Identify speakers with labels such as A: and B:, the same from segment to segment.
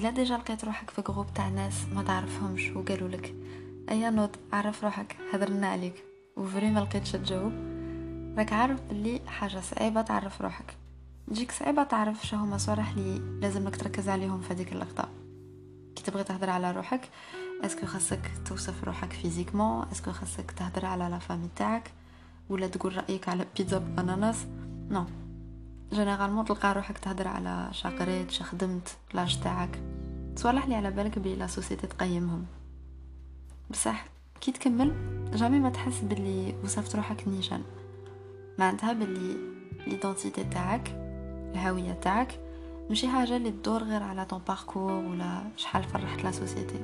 A: إلا déjà لقيت روحك في groupe تاع ناس ما تعرفهمش وقالوا لك أيا نوض عرف روحك هضرنا عليك. و vrai ما لقيتش تجاوب راك عارف بلي حاجة صعيبة تعرف روحك. تجيك صعيبة تعرف شو هما صوالح لي لازمك تركز عليهم في هذيك اللقطة. كي تبغي تهضر على روحك est-ce que خاصك توصف روحك physiquement est-ce que خاصك تهضر على la famille تاعك؟ ولا تقول رأيك على بيتزا ب ananas non généralement تلقى روحك تهضر على شقريت شخدمت l'âge تاعك. صوالح لي على بالك بلي la société تقيمهم. بصح كي تكمل jamais ما تحس باللي وصفت روحك نيشان. معناتها باللي l'identité تاعك الهوية تاعك ماشي حاجة اللي تدور غير على ton parcours ولا شحال فرحت la société.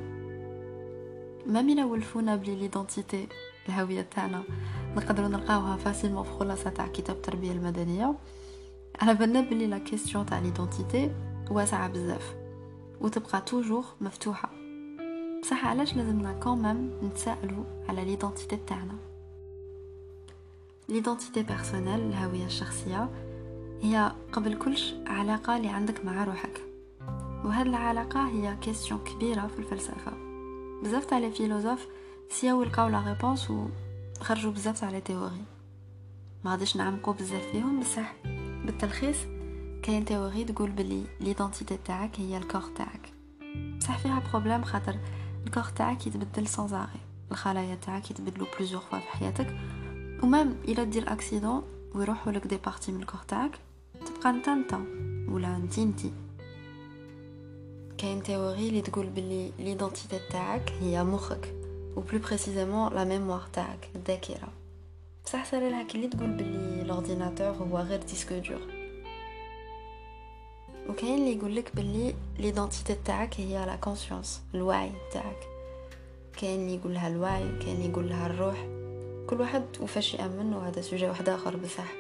A: même الا ولفونا بلي l'identité الهوية تاعنا. نقدروا نلقاوها facilement في خلاصة تاع كتاب التربية المدنية. على بالنا بلي la question تاع l'identité واسعة بزاف. وتبقى toujours مفتوحه بصح علاش لازمنا quand même نتسائلوا على l'identité تاعنا l'identité personnelle الهويه الشخصيه هي قبل كلش علاقه اللي عندك مع روحك وهاد العلاقه هي question كبيره في الفلسفه بزاف تاع les philosophes سياو لقاو la réponse وخرجوا بزاف تاع les théories ما غاديش نعمقو بزاف فيهم بصح بالتلخيص كاين théorie تقول بلي l'identité تاعك هي ال corps تاعك. بصح فيها problème خاطر ال corps تاعك يتبدل sans arrêt الخلايا تاعك يتبدلوا plusieurs fois في حياتك. و même إلا دير accident ويروحوا لك des parties من ال corps تاعك تبقى أنت أنت ولا انتي انتي كاين théorie اللي تقول بلي l'identité تاعك هي مخك و plus précisément la mémoire تاعك الذاكرة. بصح سالي لها كي تقول بلي l'ordinateur هو غير disque dur وكاين اللي يقول لك بلي l'identité تاعك هي la conscience الوعي تاعك. كاين اللي يقول لها الوعي كاين اللي يقول لها الروح. كل واحد وفاش يأمن وهذا sujet واحد آخر بصح.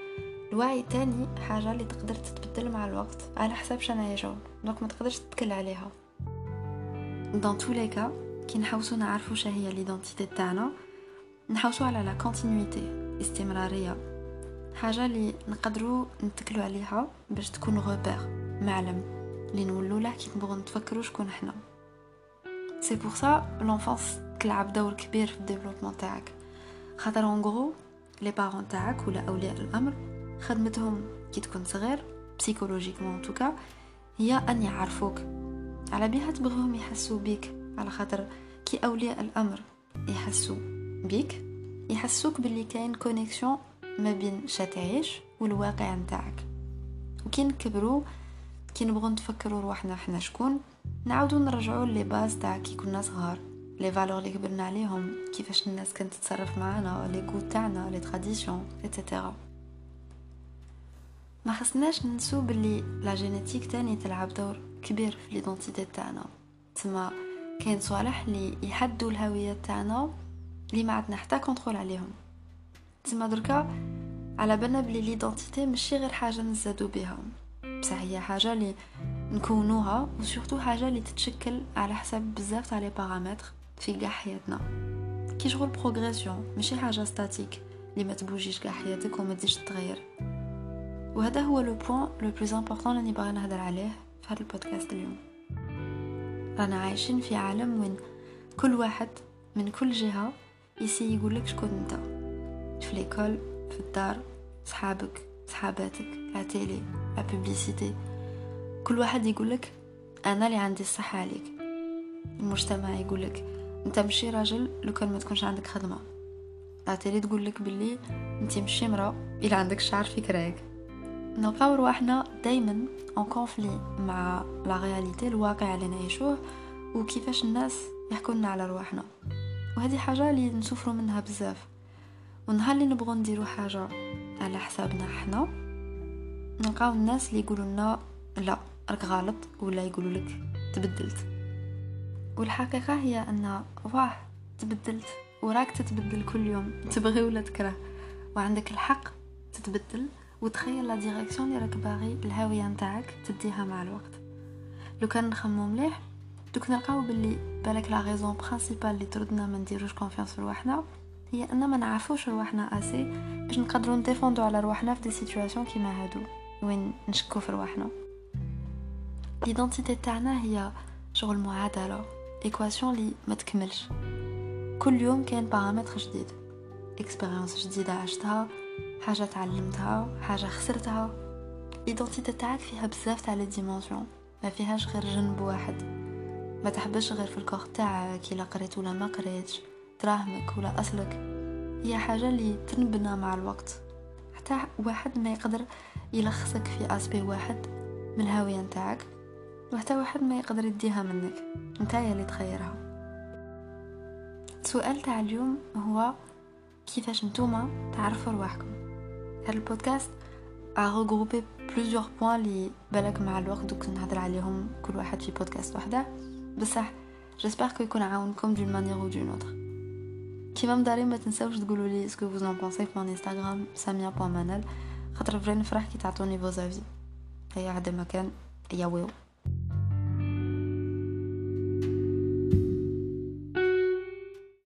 A: الوعي تاني حاجة اللي تقدر تتبدل مع الوقت على حساب شنو يجاو donc ما تقدرش تتكل عليها. dans tous les cas كي نحوسو نعرفو هي l'identité تاعنا نحوسو على la continuité استمرارية. حاجة اللي نقدروا نتكلوا عليها باش تكون repère معلم اللي له كي نبغوا نتفكروا شكون حنا c'est pour ça l'enfance تلعب دور كبير في ال développement تاعك خاطر en gros les parents تاعك ولا اولياء الامر خدمتهم كي تكون صغير psychologiquement tout cas هي ان يعرفوك على بها تبغيهم يحسوا بيك على خاطر كي اولياء الامر يحسوا بيك يحسوك باللي كاين connexion ما بين شتعيش والواقع نتاعك وكي نكبروا كي نبغوا نتفكروا رواحنا حنا شكون نعاودوا نرجعوا les bases تاع كي كنا صغار les valeurs اللي كبرنا عليهم كيفاش الناس كانت تتصرف معنا les goûts تاعنا les traditions et cetera ما خصناش ننسو باللي la génétique تاني تلعب دور كبير في l'identité تاعنا. تما كاين صوالح اللي يحدوا الهويه تاعنا اللي ما عندنا حتى contrôle عليهم. تما دركا على بالنا بلي l'identité ماشي غير حاجة نزادو بها. بصح هي حاجة اللي نكونوها و surtout حاجة اللي تتشكل على حساب بزاف تاع les paramètres في كاع حياتنا. كي شغل progression ماشي حاجة statique اللي ما تبوجيش كاع حياتك وما تزيدش تغير. وهذا هو le point le plus important اللي باغي نهضر عليه في هذا البودكاست اليوم. رانا عايشين في عالم وين كل واحد من كل جهة يسي يقول لك شكون انت. في l'école في الدار صحابك صحاباتك la télé la publicité كل واحد يقول لك أنا اللي عندي الصحه عليك المجتمع يقول لك انت مشي راجل لو كان ما تكونش عندك خدمه la télé تقول لك باللي انت مشي مرا الا عندك شعر في كراك نلقاو رواحنا دايما en conflit مع la réalité الواقع اللي نعيشوه وكيفاش الناس يحكوا على رواحنا وهذه حاجة اللي نسوفروا منها بزاف. ونهار اللي نبغوا نديرو حاجة على حسابنا حنا. نلقاو الناس اللي يقولوا لنا لا راك غلط ولا يقولوا لك تبدلت. والحقيقة هي أن واه تبدلت وراك تتبدل كل يوم. تبغي ولا تكره. وعندك الحق تتبدل وتخيل la direction اللي راك باغي الهوية نتاعك تديها مع الوقت. لو كان نخممو مليح دوك نلقاو باللي بالك la raison principale اللي تردنا ما نديروش confiance في رواحنا هي أن ما نعرفوش رواحنا assez باش نقدروا نديفوندو على رواحنا في des situations كيما هادو. وين نشكو في رواحنا. l'identité تاعنا هي شغل معادلة équation اللي ما تكملش كل يوم كان بارامتر جديد expérience جديدة عشتها حاجة تعلمتها حاجة خسرتها ال identité تاعك فيها بزاف تاع les dimensions ما فيهاش غير جنب واحد ما تحبسش غير في الكوخ تاعك الا قريت ولا ما قريتش دراهمك ولا اصلك هي حاجة اللي تنبنى مع الوقت حتى واحد ما يقدر يلخصك في اسبي واحد من الهاوية نتاعك وحتى واحد ما يقدر يديها منك. نتايا اللي تغيرها السؤال تاع اليوم هو كيفاش نتوما تعرفوا رواحكم؟ هذا البودكاست regroupé plusieurs points اللي بالك مع الوقت دوك نهضر عليهم كل واحد في بودكاست وحده. بصح جيسبر كو يكون عاونكم دون مانيير أو دون اوتر كيما مداري ما تنساوش تقولوا لي اسكو فوز ان بونسي في انستغرام ساميه بوان منال خاطر فري نفرح كي تعطوني فوز افي هيا عدا مكان يا ويو